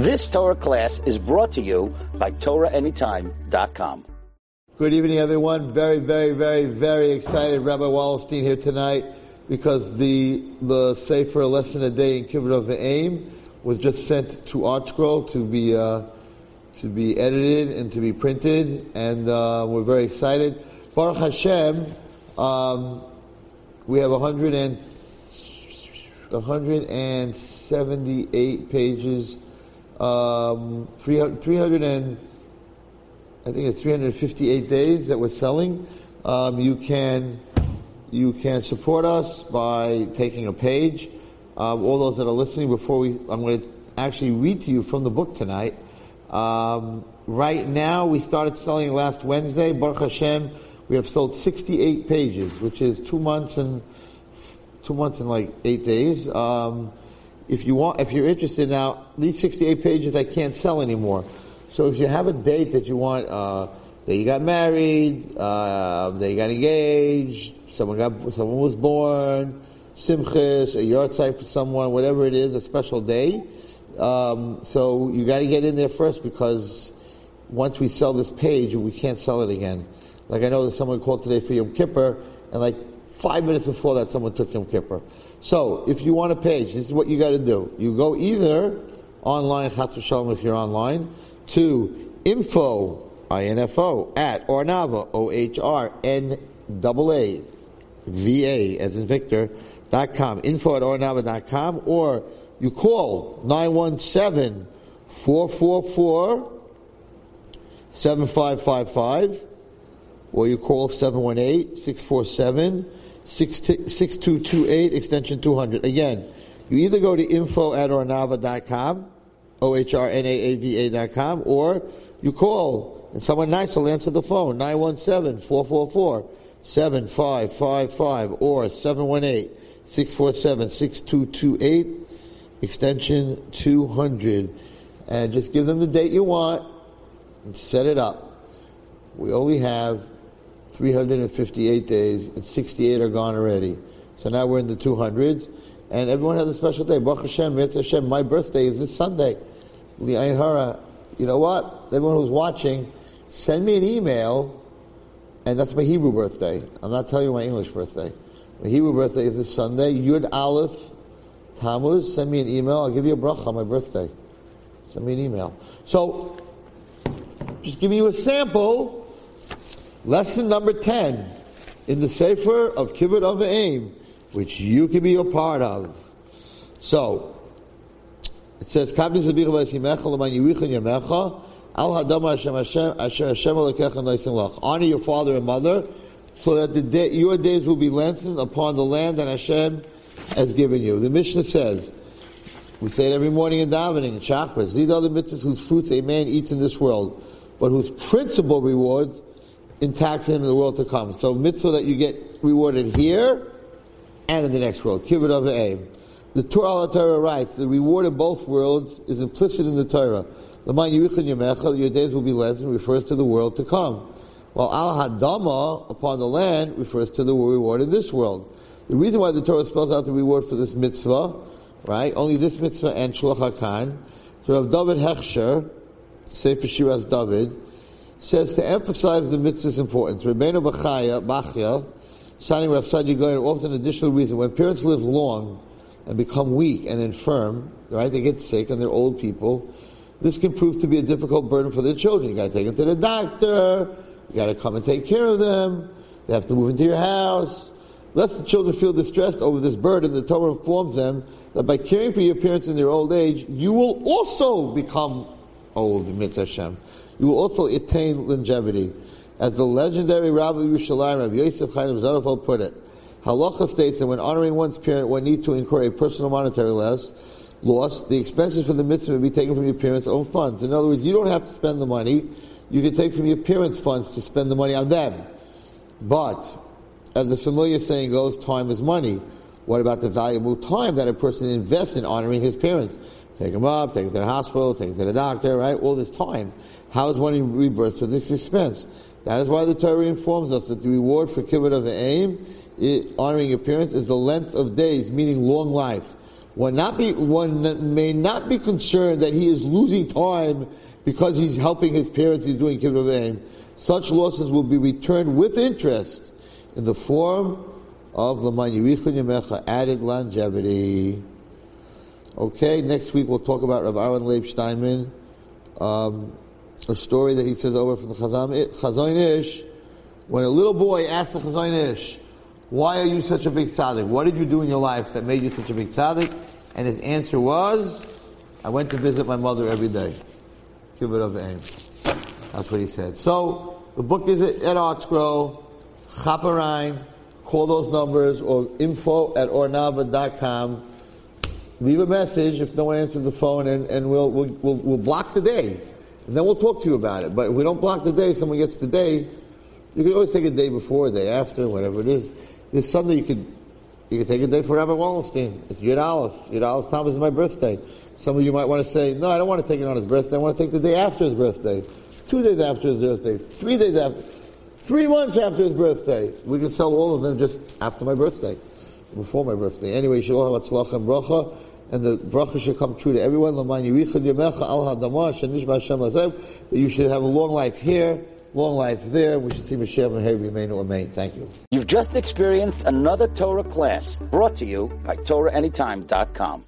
This Torah class is brought to you by TorahAnytime.com. Good evening, everyone. Very, very, very, very excited. Rabbi Wallerstein here tonight because the the Sefer lesson a day in Kibbutz Aim was just sent to ArtScroll to be uh, to be edited and to be printed, and uh, we're very excited. Baruch Hashem, um, we have 100 and 178 pages, um, 300, 300 and I think it's 358 days that we're selling. Um, you can you can support us by taking a page. Um, all those that are listening, before we, I'm going to actually read to you from the book tonight. Um, right now, we started selling last Wednesday. Baruch Hashem, we have sold 68 pages, which is two months and two months and like eight days. Um, if you want, if you're interested now, these 68 pages I can't sell anymore. So if you have a date that you want, uh, that you got married, uh, that you got engaged, someone got, someone was born, simchis, a yahrzeit for someone, whatever it is, a special day. Um, so you got to get in there first because once we sell this page, we can't sell it again. Like I know that someone called today for Yom Kippur, and like five minutes before that, someone took Yom Kippur. So if you want a page, this is what you got to do. You go either online, Chatz Shalom if you're online, to info, I-N-F-O, at Ohrnaava, O-H-R-N-A-A, V-A, as in Victor, dot com, info at ohrnaava.com, or you call 917 444 7555, or you call 718 647 6228, extension 200. Again, you either go to info at ohrnaava.com, O-H-R-N-A-A-V-A dot com, or you call, and someone nice will answer the phone, 917-444-7555, or 718-647-6228, extension 200. And just give them the date you want, and set it up. We only have 358 days, and 68 are gone already. So now we're in the 200s, and everyone has a special day. Baruch Hashem, Mirz Hashem, my birthday is this Sunday. Li'ayin Hara, you know what? Everyone who's watching, send me an email, and that's my Hebrew birthday. I'm not telling you my English birthday. My Hebrew birthday is this Sunday. Yud Aleph Tammuz. Send me an email. I'll give you a bracha on my birthday. Send me an email. So, just giving you a sample. Lesson number 10 in the Sefer of Kibbud Av v'Em, which you can be a part of. So, it says, "Kabni zabicha v'esimecha l'man yiricha yamecha al lach." Honor your father and mother, so that the day, your days will be lengthened upon the land that Hashem has given you. The Mishnah says, we say it every morning in davening, in chakras. These are the mitzvahs whose fruits a man eats in this world, but whose principal rewards intact for him in the world to come. So mitzvah that you get rewarded here and in the next world. Kibbud Av v'Em. The Torah Torah writes, the reward of both worlds is implicit in the Torah. Your days will be lengthened, refers to the world to come. While al hadama, upon the land, refers to the reward in this world. The reason why the Torah spells out the reward for this mitzvah, right? Only this mitzvah and Shiluach HaKen. So Rav David Hechter, Sefer Shiras David, says to emphasize the mitzvah's importance. Rebbeinu Bachaya, Bachya, signing Rav Saadia Gaon, offers an additional reason. When parents live long, and become weak and infirm, right? They get sick and they're old people. This can prove to be a difficult burden for their children. You gotta take them to the doctor, you gotta come and take care of them, they have to move into your house. Lest the children feel distressed over this burden, the Torah informs them that by caring for your parents in their old age, you will also become old, mitzvah. You will also attain longevity. As the legendary Rabbi Yerushalayim, Rabbi Yosef Chaim Zarafel put it, Halacha states that when honoring one's parent, one need to incur a personal monetary loss. Loss. The expenses for the mitzvah may be taken from your parents' own funds. In other words, you don't have to spend the money. You can take from your parents' funds to spend the money on them. But, as the familiar saying goes, time is money. What about the valuable time that a person invests in honoring his parents? Take them up, take them to the hospital, take them to the doctor, right? All this time. How is one reimbursed for this expense? That is why the Torah informs us that the reward for kibbud av v'em honoring appearance, is the length of days, meaning long life. One not be one may not be concerned that he is losing time because he's helping his parents. He's doing kibbutz of aim. Such losses will be returned with interest in the form of the added longevity. Okay, next week we'll talk about Rav Aaron Leib Steinman, um, a story that he says over from the Chazon Ish, when a little boy asked the Chazon why are you such a big tzaddik? What did you do in your life that made you such a big tzaddik? And his answer was, I went to visit my mother every day. Kibbud Av v'Em. That's what he said. So, the book is at ArtScroll, Chaparine, call those numbers, or info at ohrnaava.com. Leave a message if no one answers the phone, and, and we'll, we'll, we'll, we'll block the day. And then we'll talk to you about it. But if we don't block the day, someone gets the day, you can always take a day before, a day after, whatever it is. This Sunday you could you could take a day for Rabbi Wallerstein. It's Yud Aleph. Yud Aleph Tammuz is my birthday. Some of you might want to say, no, I don't want to take it on his birthday. I want to take the day after his birthday. Two days after his birthday. Three days after. Three months after his birthday. We could sell all of them just after my birthday. Before my birthday. Anyway, you should all have tzlach and bracha. And the bracha should come true to everyone. That you should have a long life here long life there. We should see Mashiach and Harry remain or remain. Thank you. You've just experienced another Torah class brought to you by TorahAnytime.com.